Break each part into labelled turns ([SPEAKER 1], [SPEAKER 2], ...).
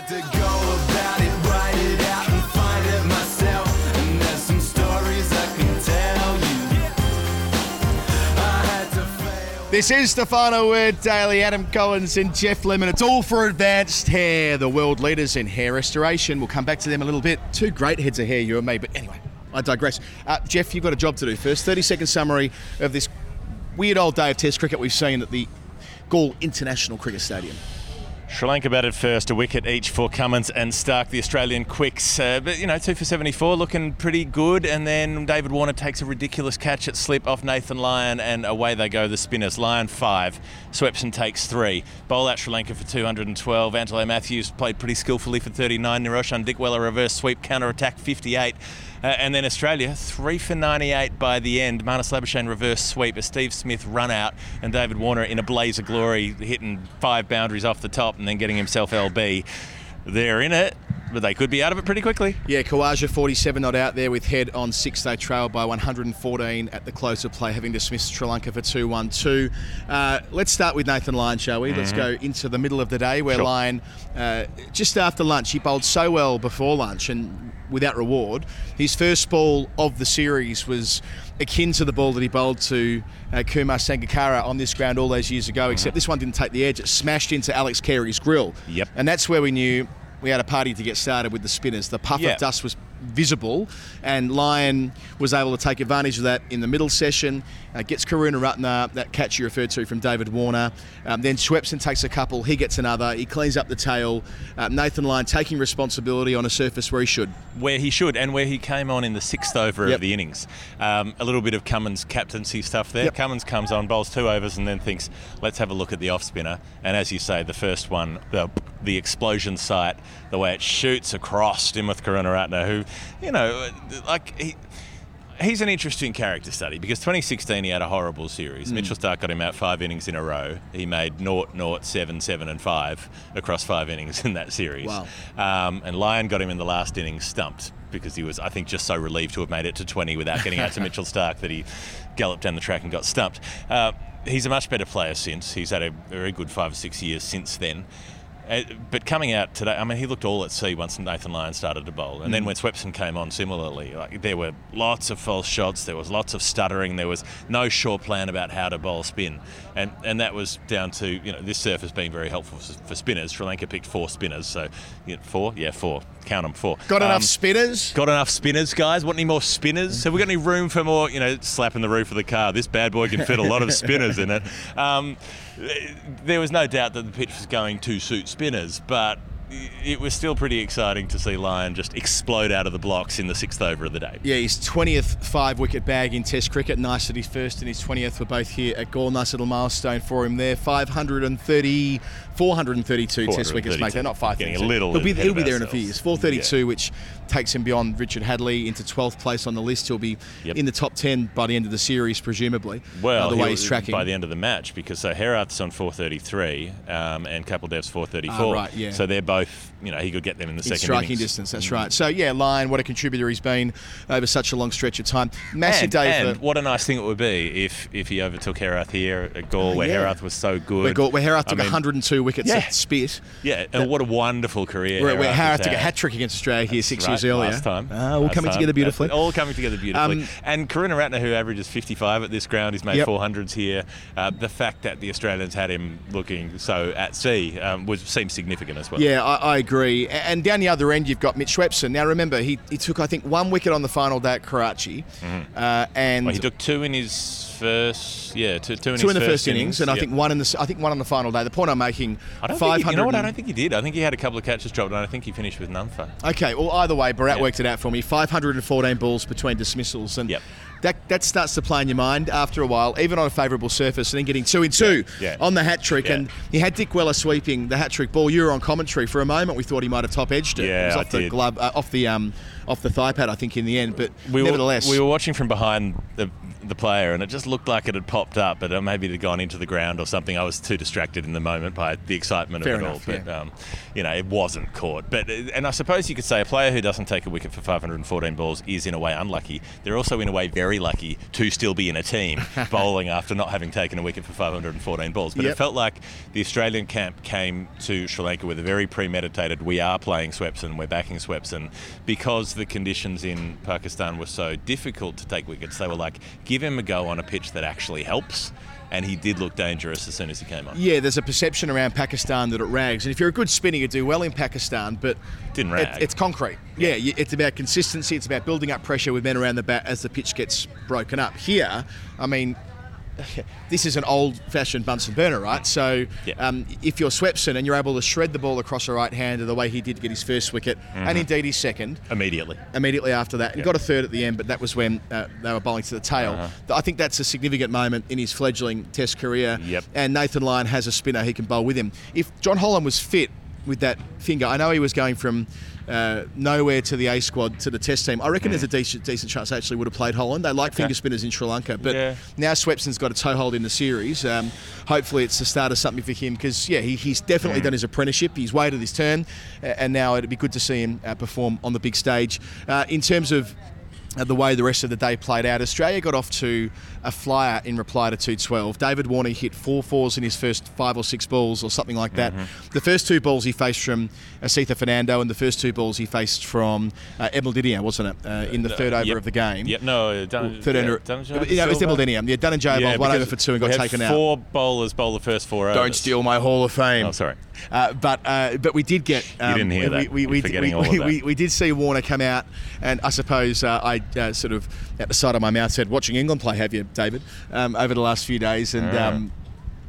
[SPEAKER 1] Had to go about it.
[SPEAKER 2] This is the Final Word Daily, Adam Collins and Geoff Lemon. It's all for advanced hair, the world leaders in hair restoration. We'll come back to them a little bit. Two great heads of hair, you and me. But anyway, I digress. Uh, Jeff, you've got a job to do first. 30 second summary of this weird old day of Test cricket we've seen at the Galle International Cricket Stadium.
[SPEAKER 3] Sri Lanka batted first, a wicket each for Cummins and Starc, the Australian quicks. Uh, but, you know, two for 74, looking pretty good. And then David Warner takes a ridiculous catch at slip off Nathan Lyon, and away they go, the spinners. Lyon five, Swepson takes three. Bowl out Sri Lanka for 212. Angelo Mathews played pretty skillfully for 39. Niroshan Dickwella reverse sweep, counter attack 58. Uh, and then Australia, three for 98 by the end. Marnus Labuschagne reverse sweep, a Steve Smith run out, and David Warner in a blaze of glory, hitting five boundaries off the top and then getting himself LB. They're in it, but they could be out of it pretty quickly.
[SPEAKER 2] Yeah, Khawaja 47 not out there with head on six. They trailed by 114 at the close of play, having dismissed Sri Lanka for 2 1 2. Uh, let's start with Nathan Lyon, shall we? Let's go into the middle of the day where
[SPEAKER 3] Sure.
[SPEAKER 2] Lyon, uh, just after lunch, he bowled so well before lunch and without reward. His first ball of the series was akin to the ball that he bowled to uh, Kumar Sangakkara on this ground all those years ago, except this one didn't take the edge. It smashed into Alex Carey's grill.
[SPEAKER 3] Yep.
[SPEAKER 2] And that's where we knew we had a party to get started with the spinners. The puff
[SPEAKER 3] Yeah.
[SPEAKER 2] of dust was visible, and Lyon was able to take advantage of that in the middle session. Uh, gets Karunaratne, that catch you referred to from David Warner. Um, then Swepson takes a couple, he gets another, he cleans up the tail. Uh, Nathan Lyon taking responsibility on a surface where he should.
[SPEAKER 3] Where he should, and where he came on in the sixth over
[SPEAKER 2] Yep.
[SPEAKER 3] of the innings. Um, a little bit of Cummins' captaincy stuff there.
[SPEAKER 2] Yep.
[SPEAKER 3] Cummins comes on, bowls two overs, and then thinks, let's have a look at the off spinner. And as you say, the first one, the, the explosion site, the way it shoots across Dimuth Karunaratne, who, you know, like he. He's an interesting character study because 2016 he had a horrible series.
[SPEAKER 2] Hmm.
[SPEAKER 3] Mitchell Starc got him out five innings in a row. He made 0, 0, 7, 7, and 5 across five innings in that series.
[SPEAKER 2] Wow.
[SPEAKER 3] Um, and Lyon got him in the last inning stumped because he was, I think, just so relieved to have made it to 20 without getting out to Mitchell Starc that he galloped down the track and got stumped. Uh, he's a much better player since. He's had a very good five or six years since then. But coming out today, I mean, he looked all at sea once Nathan Lyon started to bowl. And then when Swepson came on, similarly, like there were lots of false shots, there was lots of stuttering, there was no sure plan about how to bowl spin. And and that was down to, you know, this surface being very helpful for, spinners. Sri Lanka picked four spinners, so you know, four? Yeah, four. Count them, four.
[SPEAKER 2] Got enough
[SPEAKER 3] Um,
[SPEAKER 2] spinners?
[SPEAKER 3] Got enough spinners, guys? Want any more spinners? Have we got any room for more, you know, slapping the roof of the car? This bad boy can fit a lot of spinners in it. Um, there was no doubt that the pitch was going to suit spinners, but it was still pretty exciting to see Lyon just explode out of the blocks in the sixth over of the day.
[SPEAKER 2] Yeah, his 20th five wicket bag in Test cricket. Nice that his first and his 20th were both here at Galle. Nice little milestone for him there. 530, 432 Test wickets, mate. They're not 532.
[SPEAKER 3] Getting a little
[SPEAKER 2] He'll be, he'll be there in a few years. 432, which takes him beyond Richard Hadlee into 12th place on the list. He'll be
[SPEAKER 3] Yep.
[SPEAKER 2] in the top 10 by the end of the series, presumably.
[SPEAKER 3] Well,
[SPEAKER 2] uh, the way he's tracking.
[SPEAKER 3] by the end of the match, because so Herath's on 433 um, and Kapildev's 434.
[SPEAKER 2] Ah, right, yeah.
[SPEAKER 3] So they're both, you know, he could get them in the
[SPEAKER 2] in
[SPEAKER 3] second
[SPEAKER 2] striking
[SPEAKER 3] innings.
[SPEAKER 2] distance, that's right. So, yeah, Lyon, what a contributor he's been over such a long stretch of time. Massive
[SPEAKER 3] and,
[SPEAKER 2] day
[SPEAKER 3] and
[SPEAKER 2] for.
[SPEAKER 3] what a nice thing it would be if if he overtook Herath here at Galle,
[SPEAKER 2] Oh,
[SPEAKER 3] where
[SPEAKER 2] yeah.
[SPEAKER 3] Herath was so good.
[SPEAKER 2] Where, Galle, where Herath
[SPEAKER 3] I
[SPEAKER 2] took
[SPEAKER 3] mean,
[SPEAKER 2] 102 wickets
[SPEAKER 3] yeah.
[SPEAKER 2] at Spit.
[SPEAKER 3] Yeah, and what a wonderful career.
[SPEAKER 2] Where, where
[SPEAKER 3] Herath
[SPEAKER 2] took a hat trick against Australia here six
[SPEAKER 3] Right,
[SPEAKER 2] years earlier.
[SPEAKER 3] Last time.
[SPEAKER 2] Ah, all
[SPEAKER 3] Last
[SPEAKER 2] coming
[SPEAKER 3] time.
[SPEAKER 2] together beautifully.
[SPEAKER 3] That's all coming together beautifully.
[SPEAKER 2] Um,
[SPEAKER 3] and Karunaratne, who averages 55 at this ground, he's made
[SPEAKER 2] Yep.
[SPEAKER 3] 400s here. Uh, the fact that the Australians had him looking so at sea um, was seems significant as well.
[SPEAKER 2] Yeah, I, I agree. And down the other end, you've got Mitch Swepson. Now, remember, he, he took, I think, one wicket on the final day at Karachi. Uh, and
[SPEAKER 3] Well, he took two in his first, yeah, two, two in
[SPEAKER 2] two
[SPEAKER 3] his
[SPEAKER 2] in the first innings, and I think one in the I think one on the final day. The point I'm making,
[SPEAKER 3] I don't
[SPEAKER 2] 500.
[SPEAKER 3] think he, you know what? I don't think he did. I think he had a couple of catches dropped, and I think he finished with none for.
[SPEAKER 2] Okay, well, either way, Barat
[SPEAKER 3] Yeah.
[SPEAKER 2] worked it out for me. 514 balls between dismissals, and
[SPEAKER 3] Yep.
[SPEAKER 2] That that starts to play in your mind after a while, even on a favourable surface, and then getting two in two
[SPEAKER 3] Yeah.
[SPEAKER 2] on the hat trick.
[SPEAKER 3] Yeah.
[SPEAKER 2] And you had Dickwella sweeping the hat trick ball. You were on commentary for a moment. We thought he might have top edged it.
[SPEAKER 3] Yeah,
[SPEAKER 2] it was
[SPEAKER 3] I
[SPEAKER 2] off the
[SPEAKER 3] did.
[SPEAKER 2] glove, uh, off the um, off the thigh pad, I think, in the end. But
[SPEAKER 3] we
[SPEAKER 2] nevertheless,
[SPEAKER 3] were, we were watching from behind the the player, and it just looked like it had popped up, but uh, maybe it had gone into the ground or something. I was too distracted in the moment by the excitement
[SPEAKER 2] Fair
[SPEAKER 3] of it
[SPEAKER 2] enough,
[SPEAKER 3] all. But
[SPEAKER 2] yeah.
[SPEAKER 3] um, you know, it wasn't caught. But uh, and I suppose you could say a player who doesn't take a wicket for 514 balls is in a way unlucky. They're also in a way very lucky to still be in a team bowling after not having taken a wicket for 514 balls. But
[SPEAKER 2] Yep.
[SPEAKER 3] it felt like the Australian camp came to Sri Lanka with a very premeditated. We are playing Swepson. We're backing Swepson because the conditions in Pakistan were so difficult to take wickets. They were like, give him a go on a pitch that actually helps. And he did look dangerous as soon as he came on.
[SPEAKER 2] Yeah, there's a perception around Pakistan that it rags, and if you're a good spinner, you do well in Pakistan. But
[SPEAKER 3] Didn't
[SPEAKER 2] it- it's concrete. Yeah, you- it's about consistency. It's about building up pressure with men around the bat as the pitch gets broken up. Here, I mean. This is an old-fashioned Bunsen burner, right? So,
[SPEAKER 3] Yeah.
[SPEAKER 2] um, if you're Swepson and you're able to shred the ball across the right hander the way he did to get his first wicket,
[SPEAKER 3] Mm-hmm.
[SPEAKER 2] and indeed his second,
[SPEAKER 3] Immediately.
[SPEAKER 2] immediately after that, and
[SPEAKER 3] Yeah.
[SPEAKER 2] got a third at the end, but that was when uh, they were bowling to the tail.
[SPEAKER 3] Uh-huh.
[SPEAKER 2] I think that's a significant moment in his fledgling Test career.
[SPEAKER 3] Yep.
[SPEAKER 2] And Nathan Lyon has a spinner he can bowl with him. If Jon Holland was fit with that finger, I know he was going from uh, nowhere to the A squad to the Test team. I reckon there's a decent, decent chance they actually would have played Holland. They like finger spinners in Sri Lanka, but
[SPEAKER 3] Yeah.
[SPEAKER 2] now Swepson's got a toehold in the series. Um, hopefully, it's the start of something for him because yeah, he, he's definitely done his apprenticeship. He's waited his turn, and now it'd be good to see him uh, perform on the big stage. Uh, in terms of uh, the way the rest of the day played out, Australia got off to a flyer in reply to 212. David Warner hit four fours in his first five or six balls or something like that.
[SPEAKER 3] Mm-hmm.
[SPEAKER 2] The first two balls he faced from Asitha Fernando, and the first two balls he faced from uh, Emil Didier, wasn't it, uh, in the third over
[SPEAKER 3] Yep.
[SPEAKER 2] of the game?
[SPEAKER 3] Yep, no, uh, Dun-
[SPEAKER 2] Third
[SPEAKER 3] yeah,
[SPEAKER 2] over.
[SPEAKER 3] Dunajay
[SPEAKER 2] yeah, it was Didier. Yeah, Dun and Jay
[SPEAKER 3] Yeah,
[SPEAKER 2] one over for two and got taken out.
[SPEAKER 3] Four bowlers bowl the first four overs.
[SPEAKER 2] Don't steal my Hall of Fame.
[SPEAKER 3] Oh, sorry.
[SPEAKER 2] Uh, but uh, but we did get. Um,
[SPEAKER 3] didn't hear
[SPEAKER 2] we,
[SPEAKER 3] that.
[SPEAKER 2] We, we, we, we,
[SPEAKER 3] that.
[SPEAKER 2] we, we did see Warner come out, and I suppose uh, I uh, sort of at the side of my mouth said, "Watching England play, have you, David?" Um, over the last few days, and.
[SPEAKER 3] Ah.
[SPEAKER 2] Um,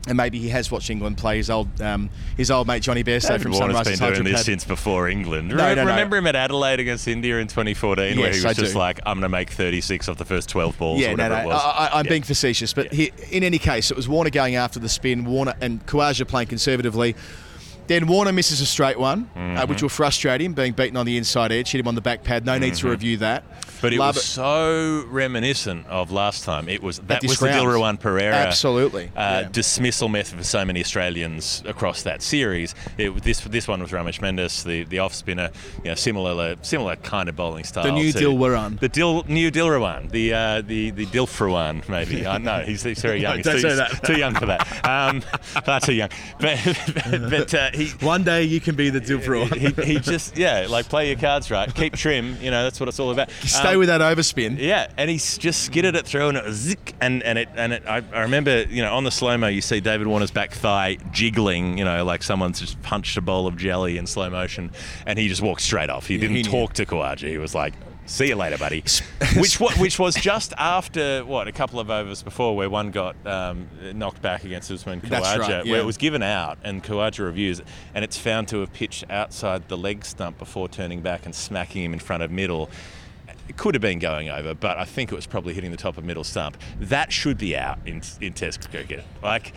[SPEAKER 2] and maybe he has watched England play his old um, his old mate Jonny Bairstow
[SPEAKER 3] David
[SPEAKER 2] from
[SPEAKER 3] Warner's
[SPEAKER 2] Sunrise
[SPEAKER 3] been doing this since before England.
[SPEAKER 2] No,
[SPEAKER 3] Remember,
[SPEAKER 2] no, no.
[SPEAKER 3] remember him at Adelaide against India in 2014, where he was
[SPEAKER 2] I
[SPEAKER 3] just
[SPEAKER 2] do.
[SPEAKER 3] like, "I'm going to make 36 off the first 12 balls."
[SPEAKER 2] Yeah,
[SPEAKER 3] or
[SPEAKER 2] no,
[SPEAKER 3] whatever
[SPEAKER 2] no.
[SPEAKER 3] it was.
[SPEAKER 2] I, I, I'm
[SPEAKER 3] Yeah.
[SPEAKER 2] being facetious, but he, in any case, it was Warner going after the spin, Warner and Khawaja playing conservatively. Then Warner misses a straight one,
[SPEAKER 3] Mm-hmm.
[SPEAKER 2] uh, which will frustrate him, being beaten on the inside edge, hit him on the back pad. No need to review that.
[SPEAKER 3] But it
[SPEAKER 2] Love
[SPEAKER 3] was so reminiscent of last time. It was that was the
[SPEAKER 2] round.
[SPEAKER 3] Dilruwan Perera
[SPEAKER 2] Absolutely,
[SPEAKER 3] uh,
[SPEAKER 2] yeah.
[SPEAKER 3] dismissal method for so many Australians across that series. It, this this one was Ramesh Mendis, the, the off spinner, you know, similar similar kind of bowling style.
[SPEAKER 2] The new Dilruwan.
[SPEAKER 3] the Dil new Dilruwan, the uh, the the Dilfruwan maybe. I know he's, he's very young. He's
[SPEAKER 2] don't
[SPEAKER 3] too,
[SPEAKER 2] say that.
[SPEAKER 3] too young for that. Um, far too young. But but uh, he
[SPEAKER 2] One day you can be the Dilbro.
[SPEAKER 3] he, he just yeah like play your cards right keep trim you know that's what it's all about
[SPEAKER 2] Stay With that overspin.
[SPEAKER 3] yeah and he just skidded it through and it was zick and and it and it I, I remember you know on the slow mo you see David Warner's back thigh jiggling you know like someone's just punched a bowl of jelly in slow motion and he just walked straight off he didn't
[SPEAKER 2] he
[SPEAKER 3] talk to Khawaja he was like See you later, buddy. which which was just after what a couple of overs before, where one got um, knocked back against Usman Khawaja,
[SPEAKER 2] right,
[SPEAKER 3] where it was given out, and Khawaja reviews and it's found to have pitched outside the leg stump before turning back and smacking him in front of middle. It could have been going over, but I think it was probably hitting the top of middle stump. That should be out in, in Test cricket. Like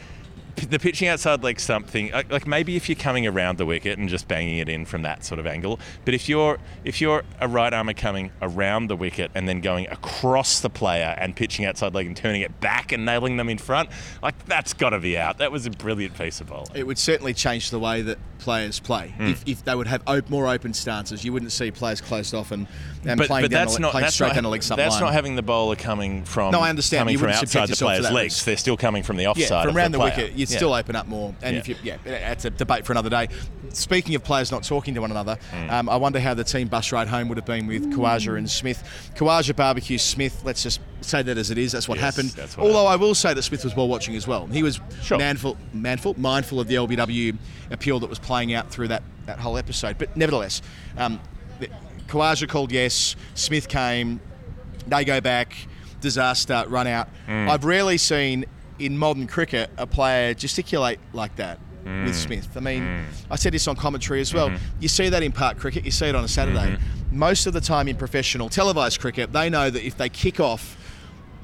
[SPEAKER 3] p- the pitching outside leg stump thing, like, like maybe if you're coming around the wicket and just banging it in from that sort of angle. But if you're if you're a right armer coming around the wicket and then going across the player and pitching outside leg and turning it back and nailing them in front, like that's got to be out. That was a brilliant piece of bowling.
[SPEAKER 2] It would certainly change the way that players play.
[SPEAKER 3] Hmm.
[SPEAKER 2] If, if they would have op- more open stances, you wouldn't see players closed off and, and
[SPEAKER 3] but,
[SPEAKER 2] playing,
[SPEAKER 3] but
[SPEAKER 2] down
[SPEAKER 3] that's
[SPEAKER 2] the,
[SPEAKER 3] not
[SPEAKER 2] playing
[SPEAKER 3] that's
[SPEAKER 2] straight
[SPEAKER 3] not,
[SPEAKER 2] down the leg
[SPEAKER 3] that's
[SPEAKER 2] line.
[SPEAKER 3] not having the bowler coming from
[SPEAKER 2] No, I understand.
[SPEAKER 3] coming
[SPEAKER 2] You
[SPEAKER 3] from outside the player's legs.
[SPEAKER 2] risk.
[SPEAKER 3] They're still coming from the offside.
[SPEAKER 2] Yeah, from around
[SPEAKER 3] the,
[SPEAKER 2] the, wicket, you'd
[SPEAKER 3] Yeah.
[SPEAKER 2] still open up more. And
[SPEAKER 3] Yeah.
[SPEAKER 2] if you, yeah, that's a debate for another day. Speaking of players not talking to one another,
[SPEAKER 3] Hmm.
[SPEAKER 2] um, I wonder how the team bus ride home would have been with Khawaja and Smith. Khawaja barbecue Smith. Let's just say that as it is. That's what
[SPEAKER 3] Yes,
[SPEAKER 2] happened.
[SPEAKER 3] that's what
[SPEAKER 2] Although I will say that Smith was well watching as well. He was
[SPEAKER 3] Sure.
[SPEAKER 2] manful, manful, mindful of the LBW appeal that was playing out through that, that whole episode. But nevertheless, um, Khawaja called yes. Smith came. They go back. Disaster. Run out.
[SPEAKER 3] Hmm.
[SPEAKER 2] I've rarely seen in modern cricket a player gesticulate like that
[SPEAKER 3] Hmm.
[SPEAKER 2] with Smith. I mean, I said this on commentary as well.
[SPEAKER 3] Mm-hmm.
[SPEAKER 2] You see that in park cricket. You see it on a Saturday. Most of the time in professional televised cricket, they know that if they kick off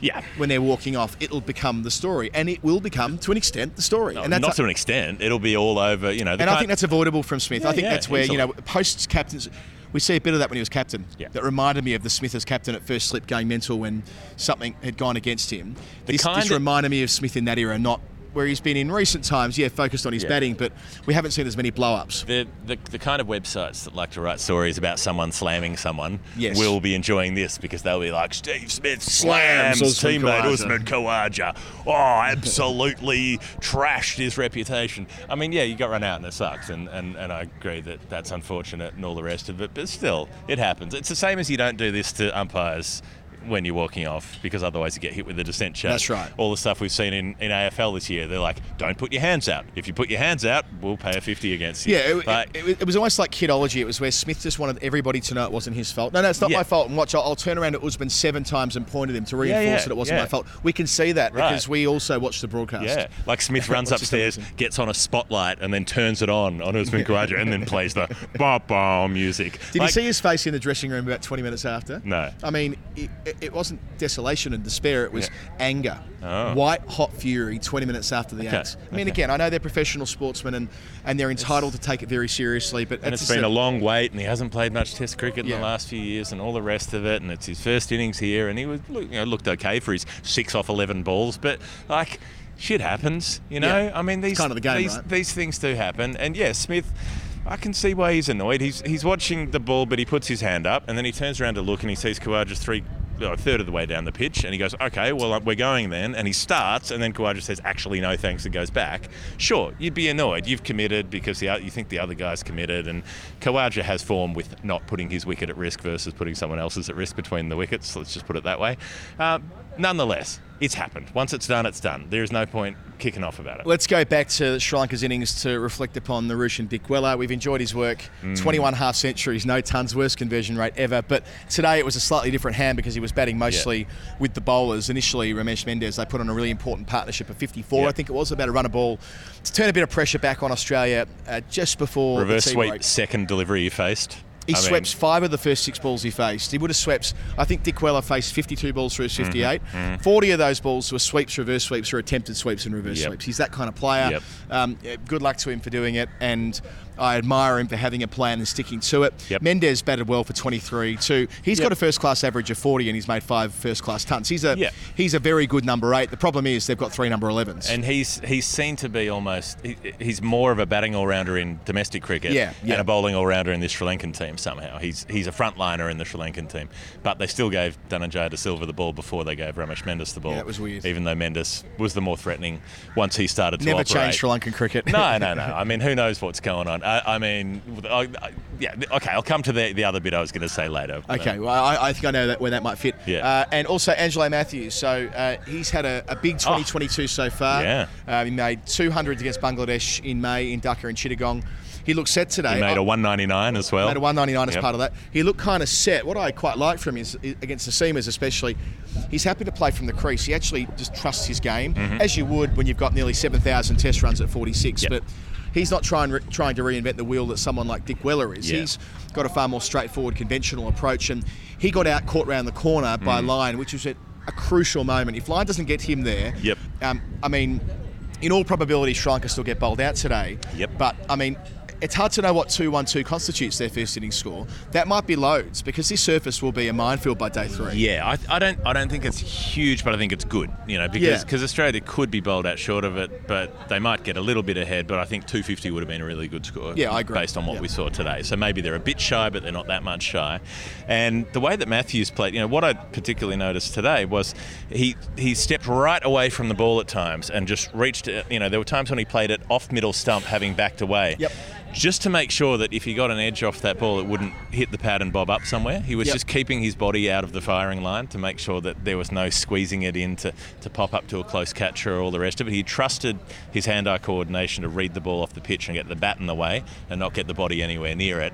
[SPEAKER 3] Yeah.
[SPEAKER 2] when they're walking off, it'll become the story, and it will become to an extent the story.
[SPEAKER 3] No,
[SPEAKER 2] and that's
[SPEAKER 3] not to an extent. It'll be all over. You know. the
[SPEAKER 2] and I think that's avoidable from Smith. I think
[SPEAKER 3] yeah,
[SPEAKER 2] that's where you know, posts captains, We see a bit of that when he was captain.
[SPEAKER 3] Yeah.
[SPEAKER 2] That reminded me of the Smith as captain at first slip going mental when something had gone against him.
[SPEAKER 3] The
[SPEAKER 2] This,
[SPEAKER 3] kind
[SPEAKER 2] this reminded me of Smith in that era, not where he's been in recent times. Yeah, focused on his
[SPEAKER 3] Yeah.
[SPEAKER 2] batting, but we haven't seen as many blow-ups.
[SPEAKER 3] The, the, the kind of websites that like to write stories about someone slamming someone
[SPEAKER 2] Yes.
[SPEAKER 3] will be enjoying this because they'll be like, Steve Smith
[SPEAKER 2] Slams
[SPEAKER 3] slams
[SPEAKER 2] Usman
[SPEAKER 3] teammate
[SPEAKER 2] Khawaja."
[SPEAKER 3] Usman Khawaja. Oh, absolutely trashed his reputation. I mean, yeah, you got run out and it sucks, and, and, and I agree that that's unfortunate and all the rest of it, but still, it happens. It's the same as you don't do this to umpires when you're walking off because otherwise you get hit with a dissent charge.
[SPEAKER 2] That's right.
[SPEAKER 3] All the stuff we've seen in, in AFL this year, they're like, don't put your hands out. If you put your hands out, we'll pay a 50 against you.
[SPEAKER 2] Yeah, it,
[SPEAKER 3] Like-
[SPEAKER 2] it, it, it was almost like kidology. It was where Smith just wanted everybody to know it wasn't his fault. No, no, it's not
[SPEAKER 3] Yeah.
[SPEAKER 2] my fault. And watch, I'll, I'll turn around to Usman seven times and point at him to reinforce
[SPEAKER 3] yeah,
[SPEAKER 2] that it wasn't
[SPEAKER 3] yeah.
[SPEAKER 2] my fault. We can see that
[SPEAKER 3] Right.
[SPEAKER 2] because we also watch the broadcast.
[SPEAKER 3] Yeah, like Smith runs upstairs, gets on a spotlight, and then turns it on on Usman Khawaja, and then plays the ba ba music.
[SPEAKER 2] Did
[SPEAKER 3] Like,
[SPEAKER 2] you see his face in the dressing room about 20 minutes after?
[SPEAKER 3] No.
[SPEAKER 2] I mean, it, it- it wasn't desolation and despair, it was
[SPEAKER 3] Yeah.
[SPEAKER 2] anger.
[SPEAKER 3] Oh.
[SPEAKER 2] White hot fury 20 minutes after the
[SPEAKER 3] Okay,
[SPEAKER 2] axe. I mean,
[SPEAKER 3] okay.
[SPEAKER 2] again, I know they're professional sportsmen and, and they're entitled to take it very seriously, but
[SPEAKER 3] And it's been a long wait, and he hasn't played much Test cricket in
[SPEAKER 2] Yeah.
[SPEAKER 3] the last few years, and all the rest of it. And it's his first innings here, and he was you know, looked okay for his six off eleven balls, but like shit happens, you know.
[SPEAKER 2] Yeah.
[SPEAKER 3] I mean, these
[SPEAKER 2] kind of the game,
[SPEAKER 3] these,
[SPEAKER 2] right?
[SPEAKER 3] these things do happen, and yeah, Smith. I can see why he's annoyed. He's he's watching the ball, but he puts his hand up, and then he turns around to look, and he sees Khawaja three. A third of the way down the pitch, and he goes, "Okay, well, we're going then." And he starts, and then Khawaja says, "Actually, no, thanks," and goes back. Sure, you'd be annoyed. You've committed because the, you think the other guy's committed, and Khawaja has form with not putting his wicket at risk versus putting someone else's at risk between the wickets. Let's just put it that way. Uh, nonetheless, it's happened. Once it's done, it's done. There is no point kicking off about it.
[SPEAKER 2] Let's go back to Sri Lanka's innings to reflect upon Niroshan Dickwella. We've enjoyed his work.
[SPEAKER 3] Mm.
[SPEAKER 2] 21 half centuries, no tons, worst conversion rate ever. But today it was a slightly different hand because he was batting mostly with the bowlers. Initially, Ramesh Mendis, they put on a really important partnership of 54,
[SPEAKER 3] Yeah.
[SPEAKER 2] I think it was, about to run a ball to turn a bit of pressure back on Australia uh, just before
[SPEAKER 3] Reverse
[SPEAKER 2] the
[SPEAKER 3] sweep,
[SPEAKER 2] break.
[SPEAKER 3] second delivery you faced.
[SPEAKER 2] He
[SPEAKER 3] I mean,
[SPEAKER 2] five of the first six balls he faced. He would have swept, I think Dickwella faced 52 balls through his
[SPEAKER 3] Mm-hmm.
[SPEAKER 2] 58. 40 of those balls were sweeps, reverse sweeps, or attempted sweeps and reverse
[SPEAKER 3] Yep.
[SPEAKER 2] sweeps. He's that kind of player.
[SPEAKER 3] Yep.
[SPEAKER 2] Um, good luck to him for doing it, and I admire him for having a plan and sticking to it.
[SPEAKER 3] Yep.
[SPEAKER 2] Mendis batted well for 23 too. He's
[SPEAKER 3] Yep.
[SPEAKER 2] got a first class average of 40 and he's made five first class tons. He's a
[SPEAKER 3] Yeah.
[SPEAKER 2] he's a very good number eight. The problem is they've got three number 11s.
[SPEAKER 3] And he's he's seen to be almost he, he's more of a batting all rounder in domestic cricket
[SPEAKER 2] Yeah, yeah.
[SPEAKER 3] and a bowling all rounder in this Sri Lankan team somehow. He's he's a frontliner in the Sri Lankan team. But they still gave Dhananjaya De Silva the ball before they gave Ramesh Mendis the ball.
[SPEAKER 2] Yeah, that was weird.
[SPEAKER 3] Even though Mendis was the more threatening once he started to
[SPEAKER 2] Never
[SPEAKER 3] operate.
[SPEAKER 2] changed Sri Lankan cricket.
[SPEAKER 3] No, no, no. I mean, who knows what's going on? I, I mean, I, I, yeah. Okay, I'll come to the the other bit I was going to say later.
[SPEAKER 2] Okay, well, I, I think I know that where that might fit.
[SPEAKER 3] Yeah.
[SPEAKER 2] Uh, and also Angelo Mathews. So uh, he's had a, a big 2022 so far.
[SPEAKER 3] Oh. Yeah.
[SPEAKER 2] Uh, he made 200 against Bangladesh in May in Dhaka and Chittagong. He looked set today.
[SPEAKER 3] He made a 199 as well.
[SPEAKER 2] Made a 199 as
[SPEAKER 3] Yep.
[SPEAKER 2] part of that. He looked kind of set. What I quite like from him is against the Seamers, especially, he's happy to play from the crease. He actually just trusts his game, as you would when you've got nearly 7,000 test runs at 46.
[SPEAKER 3] Mm-hmm. Yep.
[SPEAKER 2] But he's not trying trying to reinvent the wheel that someone like Dickwella is.
[SPEAKER 3] Yeah.
[SPEAKER 2] He's got a far more straightforward, conventional approach, and he got out caught round the corner
[SPEAKER 3] Mm.
[SPEAKER 2] by Lyon, which was at a crucial moment. If Lyon doesn't get him there,
[SPEAKER 3] Yep.
[SPEAKER 2] um, I mean, in all probability, Lanka still get bowled out today.
[SPEAKER 3] Yep.
[SPEAKER 2] But I mean, it's hard to know what 2 1 2 constitutes their first inning score. That might be loads because this surface will be a minefield by day three.
[SPEAKER 3] Yeah, I, I don't I don't think it's huge, but I think it's good. You know, because
[SPEAKER 2] Yeah.
[SPEAKER 3] Australia could be bowled out short of it, but they might get a little bit ahead. But I think 250 would have been a really good score.
[SPEAKER 2] Yeah, I agree.
[SPEAKER 3] Based on what
[SPEAKER 2] Yeah.
[SPEAKER 3] we saw today, so maybe they're a bit shy, but they're not that much shy. And the way that Mathews played, you know, what I particularly noticed today was he he stepped right away from the ball at times and just reached. it- You know, there were times when he played it off middle stump, having backed away.
[SPEAKER 2] Yep.
[SPEAKER 3] Just to make sure that if he got an edge off that ball, it wouldn't hit the pad and bob up somewhere. He was
[SPEAKER 2] Yep.
[SPEAKER 3] just keeping his body out of the firing line to make sure that there was no squeezing it in to, to pop up to a close catcher or all the rest of it. He trusted his hand-eye coordination to read the ball off the pitch and get the bat in the way and not get the body anywhere near it.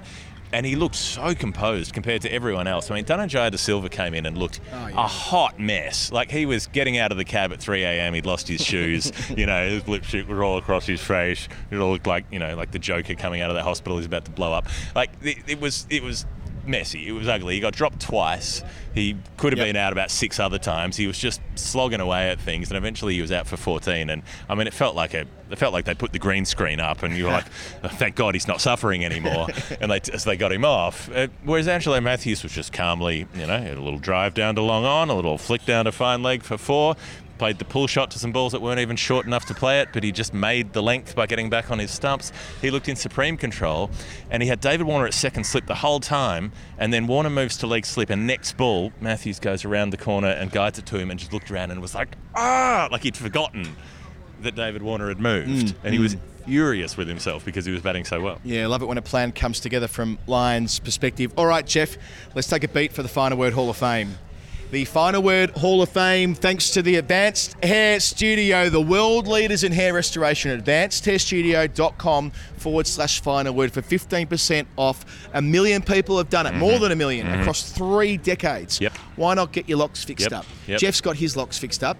[SPEAKER 3] And he looked so composed compared to everyone else. I mean, Dhananjaya De Silva came in and looked
[SPEAKER 2] Oh, yeah.
[SPEAKER 3] a hot mess. Like he was getting out of the cab at 3 a.m. He'd lost his shoes. you know, his lipstick was all across his face. It all looked like you know, like the Joker coming out of the hospital. He's about to blow up. Like it, it was, it was messy. It was ugly. He got dropped twice. He could have
[SPEAKER 2] Yep.
[SPEAKER 3] been out about six other times. He was just slogging away at things, and eventually he was out for 14. And I mean, it felt like a, it felt like they put the green screen up, and you were like, oh, thank God he's not suffering anymore. and they, so they got him off. Uh, whereas Angelo Mathews was just calmly, you know, had a little drive down to long on, a little flick down to fine leg for four. Played the pull shot to some balls that weren't even short enough to play it, but he just made the length by getting back on his stumps. He looked in supreme control, and he had David Warner at second slip the whole time. And then Warner moves to leg slip, and next ball, Mathews goes around the corner and guides it to him, and just looked around and was like, ah, like he'd forgotten that David Warner had moved, and he was furious with himself because he was batting so well.
[SPEAKER 2] Yeah, love it when a plan comes together from Lyon's perspective. All right, Jeff, let's take a beat for the Final Word Hall of Fame. The Final Word Hall of Fame, thanks to the Advanced Hair Studio, the world leaders in hair restoration. AdvancedHairStudio.com forward slash Final Word for 15% off. A million people have done it, more than a 1000000 across three decades.
[SPEAKER 3] Mm-hmm. Yep.
[SPEAKER 2] Why not get your locks fixed
[SPEAKER 3] Yep,
[SPEAKER 2] up?
[SPEAKER 3] yep.
[SPEAKER 2] Jeff's got his locks fixed up,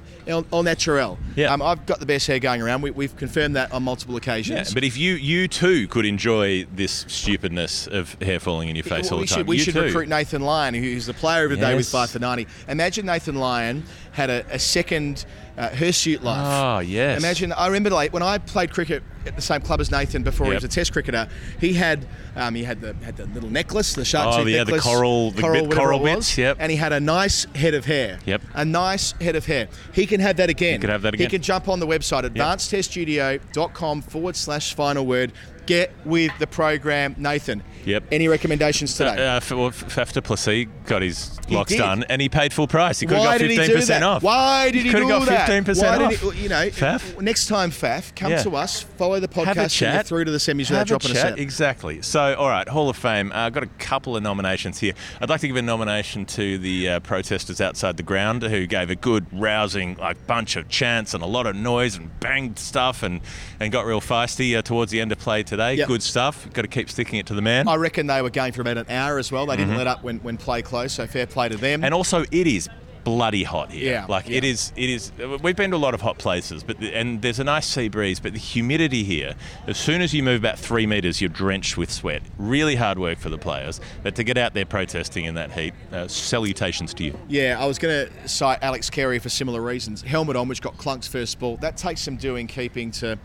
[SPEAKER 2] all natural.
[SPEAKER 3] Yeah.
[SPEAKER 2] Um, I've got the best hair going around. We, we've confirmed that on multiple
[SPEAKER 3] Yeah,
[SPEAKER 2] occasions.
[SPEAKER 3] but if you you too could enjoy this stupidness of hair falling in your face
[SPEAKER 2] Well,
[SPEAKER 3] all the time,
[SPEAKER 2] should, we
[SPEAKER 3] you
[SPEAKER 2] should
[SPEAKER 3] too.
[SPEAKER 2] recruit Nathan Lyon, who's the player of the day with
[SPEAKER 3] Yes.
[SPEAKER 2] five for ninety. Imagine Nathan Lyon had a, a second uh, hirsute life.
[SPEAKER 3] Oh, yes.
[SPEAKER 2] Imagine I remember like when I played cricket at the same club as Nathan before he was a Test cricketer. He had um, he had the had the little necklace, the shark
[SPEAKER 3] Oh,
[SPEAKER 2] tooth
[SPEAKER 3] yeah, the
[SPEAKER 2] necklace,
[SPEAKER 3] coral- the bit coral
[SPEAKER 2] it was,
[SPEAKER 3] bits, yep.
[SPEAKER 2] And he had a nice head of hair.
[SPEAKER 3] Yep.
[SPEAKER 2] A nice head of hair. He can have that again. He
[SPEAKER 3] could have that again.
[SPEAKER 2] He can jump on the website advancedhairstudio.com forward slash final word. Get with the program, Nathan.
[SPEAKER 3] Yep.
[SPEAKER 2] Any recommendations today?
[SPEAKER 3] Uh, F- well, Faf du Plessis got his
[SPEAKER 2] He
[SPEAKER 3] locks
[SPEAKER 2] did.
[SPEAKER 3] done, and he paid full price. He could
[SPEAKER 2] Why
[SPEAKER 3] have got fifteen percent off.
[SPEAKER 2] Why did he,
[SPEAKER 3] could
[SPEAKER 2] do
[SPEAKER 3] have got
[SPEAKER 2] that?
[SPEAKER 3] fifteen percent off.
[SPEAKER 2] he, you know,
[SPEAKER 3] Faf?
[SPEAKER 2] next time, Faf, come
[SPEAKER 3] Yeah.
[SPEAKER 2] to us, follow the podcast,
[SPEAKER 3] a
[SPEAKER 2] and
[SPEAKER 3] chat.
[SPEAKER 2] through to the semis without
[SPEAKER 3] Have
[SPEAKER 2] dropping
[SPEAKER 3] a
[SPEAKER 2] a
[SPEAKER 3] chat.
[SPEAKER 2] set.
[SPEAKER 3] Exactly. So, all right, Hall of Fame. I've got a couple of nominations here. I'd like to give a nomination to the uh, protesters outside the ground who gave a good, rousing, like bunch of chants and a lot of noise and banged stuff and, and got real feisty uh, towards the end of play today.
[SPEAKER 2] Yep.
[SPEAKER 3] Good stuff. Got to keep sticking it to the man.
[SPEAKER 2] I reckon they were going for about an hour as well. They didn't let up when, when play closed, so fair play to them.
[SPEAKER 3] Mm-hmm. And also, it is bloody hot here.
[SPEAKER 2] Yeah,
[SPEAKER 3] like it
[SPEAKER 2] yeah.
[SPEAKER 3] is. It is. We've been to a lot of hot places, but the, and there's a nice sea breeze, but the humidity here. As soon as you move about three meters, you're drenched with sweat. Really hard work for the players, but to get out there protesting in that heat, uh, salutations to you.
[SPEAKER 2] Yeah, I was going to cite Alex Carey for similar reasons. Helmet on, which got Clunk's first ball. That takes some doing, keeping to.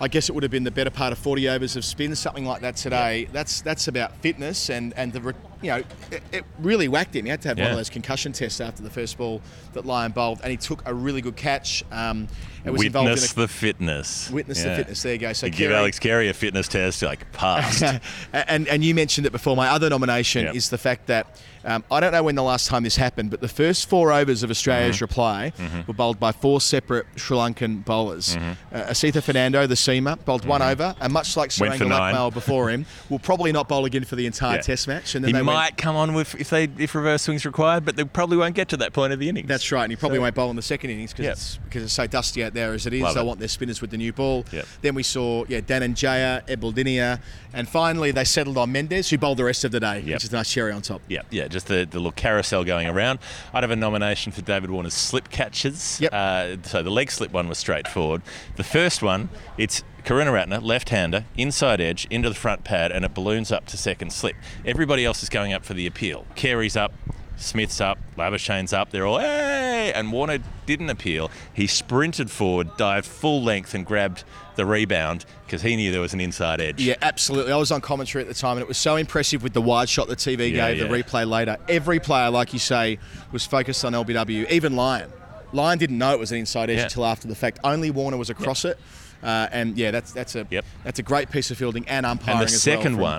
[SPEAKER 2] I guess it would have been the better part of 40 overs of spin, something like that today. That's that's about fitness and and the re- you know it, it really whacked him. He had to have one of those concussion tests after the first ball that Lyon bowled, and he took a really good catch. Um, and was involved in a,
[SPEAKER 3] the fitness.
[SPEAKER 2] Witness the fitness. There you go. So
[SPEAKER 3] you give Alex Carey a fitness test, like passed.
[SPEAKER 2] and and you mentioned it before. My other nomination
[SPEAKER 3] Yep.
[SPEAKER 2] is the fact that um, I don't know when the last time this happened, but the first four overs of Australia's
[SPEAKER 3] Mm-hmm.
[SPEAKER 2] reply were bowled by four separate Sri Lankan bowlers.
[SPEAKER 3] Mm-hmm.
[SPEAKER 2] Uh, Asitha Fernando, the seamer, bowled one over, and much like
[SPEAKER 3] Suranga.
[SPEAKER 2] Lakmal before him, will probably not bowl again for the entire
[SPEAKER 3] Yeah.
[SPEAKER 2] Test match. And then
[SPEAKER 3] he
[SPEAKER 2] they
[SPEAKER 3] might come on with if they if reverse swings required, but they probably won't get to that point of the innings.
[SPEAKER 2] That's right, and he probably
[SPEAKER 3] So-
[SPEAKER 2] won't bowl in the second innings because it's because it's so dusty out there as it is.
[SPEAKER 3] Love
[SPEAKER 2] They
[SPEAKER 3] it.
[SPEAKER 2] want their spinners with the new ball.
[SPEAKER 3] Yep.
[SPEAKER 2] Then we saw yeah Dhananjaya, Embuldeniya, and finally they settled on Mendis, who bowled the rest of the day,
[SPEAKER 3] Yep.
[SPEAKER 2] which is a nice cherry on top.
[SPEAKER 3] Yeah, yeah, just the, the little carousel going around. I'd have a nomination for David Warner's slip catches.
[SPEAKER 2] Yep.
[SPEAKER 3] Uh, so the leg slip one was straightforward. The first one, it's Karunaratne, left-hander, inside edge, into the front pad, and it balloons up to second slip. Everybody else is going up for the appeal. Carey's up, Smith's up, Labuschagne's up. They're all hey, and Warner didn't appeal. He sprinted forward, dived full length, and grabbed the rebound because he knew there was an inside edge.
[SPEAKER 2] Yeah, absolutely. I was on commentary at the time, and it was so impressive with the wide shot the TV
[SPEAKER 3] Yeah,
[SPEAKER 2] gave, the replay later. Every player, like you say, was focused on LBW, even Lyon. Lyon didn't know it was an inside edge
[SPEAKER 3] Yeah.
[SPEAKER 2] until after the fact. Only Warner was across it. Uh, and yeah, that's that's a
[SPEAKER 3] Yep.
[SPEAKER 2] that's a great piece of fielding and umpiring
[SPEAKER 3] And the second
[SPEAKER 2] well
[SPEAKER 3] one.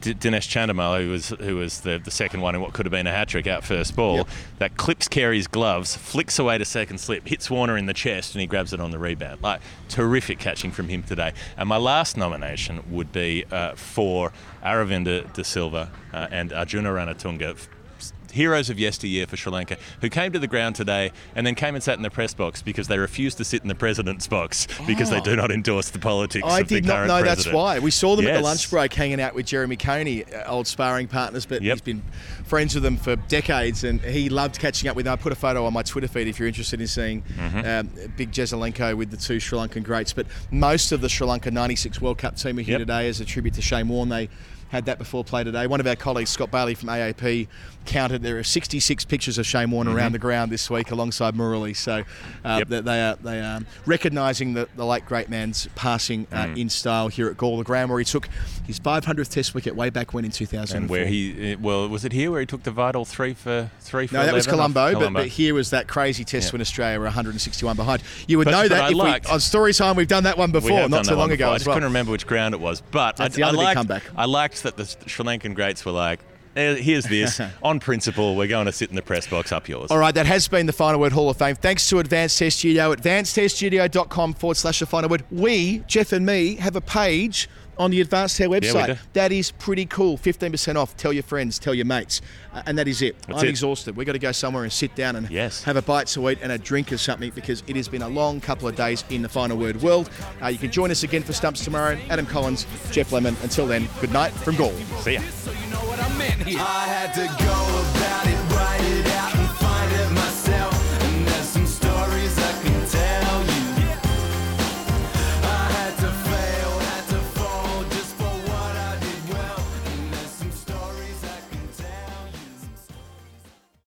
[SPEAKER 3] D- Dinesh Chandimal, who was who was the, the second one in what could have been a hat trick out first ball,
[SPEAKER 2] Yep.
[SPEAKER 3] that clips Carey's gloves, flicks away to second slip, hits Warner in the chest, and he grabs it on the rebound. Like terrific catching from him today. And my last nomination would be uh, for Aravinda De Silva uh, and Arjuna Ranatunga. Heroes of yesteryear for Sri Lanka, who came to the ground today and then came and sat in the press box because they refused to sit in the president's box because they do not endorse the politics
[SPEAKER 2] I
[SPEAKER 3] of the
[SPEAKER 2] did not know
[SPEAKER 3] president.
[SPEAKER 2] that's why. We saw them at the lunch break hanging out with Jeremy Coney, uh, old sparring partners, but
[SPEAKER 3] Yep.
[SPEAKER 2] he's been friends with them for decades and he loved catching up with them. I put a photo on my Twitter feed if you're interested in seeing
[SPEAKER 3] Mm-hmm.
[SPEAKER 2] um, Big Jezelenko with the two Sri Lankan greats. But most of the Sri Lanka 96 World Cup team are here
[SPEAKER 3] Yep.
[SPEAKER 2] today as a tribute to Shane Warne. They had that before play today. One of our colleagues, Scott Bailey from AAP, counted there are 66 pictures of Shane Warne around the ground this week alongside Murali. So uh,
[SPEAKER 3] Yep.
[SPEAKER 2] they, they are they are recognising the, the late great man's passing uh, in style here at Galle Ground, where he took his 500th Test wicket way back when in 2004.
[SPEAKER 3] And where he, uh, well, was it here where he took the vital three for three for
[SPEAKER 2] No, that was
[SPEAKER 3] 11
[SPEAKER 2] Colombo, but, but here was that crazy test
[SPEAKER 3] Yeah.
[SPEAKER 2] when Australia were 161 behind. You would
[SPEAKER 3] But-
[SPEAKER 2] know that if
[SPEAKER 3] liked-
[SPEAKER 2] we, on Story Time we've done that one before, not too long ago
[SPEAKER 3] before. I
[SPEAKER 2] as
[SPEAKER 3] just
[SPEAKER 2] well.
[SPEAKER 3] couldn't remember which ground it was, but
[SPEAKER 2] That's
[SPEAKER 3] I,
[SPEAKER 2] the other big
[SPEAKER 3] liked,
[SPEAKER 2] comeback.
[SPEAKER 3] I liked that the Sri Lankan greats were like, "Eh, "Here's this on principle. We're going to sit in the press box up yours."
[SPEAKER 2] All right, that has been the Final Word Hall of Fame. Thanks to Advanced Test Studio, advancedteststudio.com forward slash the Final Word. We, Jeff and me, have a page on the Advanced Hair website.
[SPEAKER 3] do.
[SPEAKER 2] that is pretty cool. 15% off. Tell your friends, tell your mates. Uh, and that is it.
[SPEAKER 3] That's
[SPEAKER 2] I'm
[SPEAKER 3] it.
[SPEAKER 2] exhausted. We've got to go somewhere and sit down and
[SPEAKER 3] Yes.
[SPEAKER 2] have a bite to eat and a drink or something because it has been a long couple of days in the Final Word world. Uh, you can join us again for Stumps tomorrow. Adam Collins, Geoff Lemon. Until then, good night from Galle.
[SPEAKER 3] See ya.
[SPEAKER 1] I here. I had to go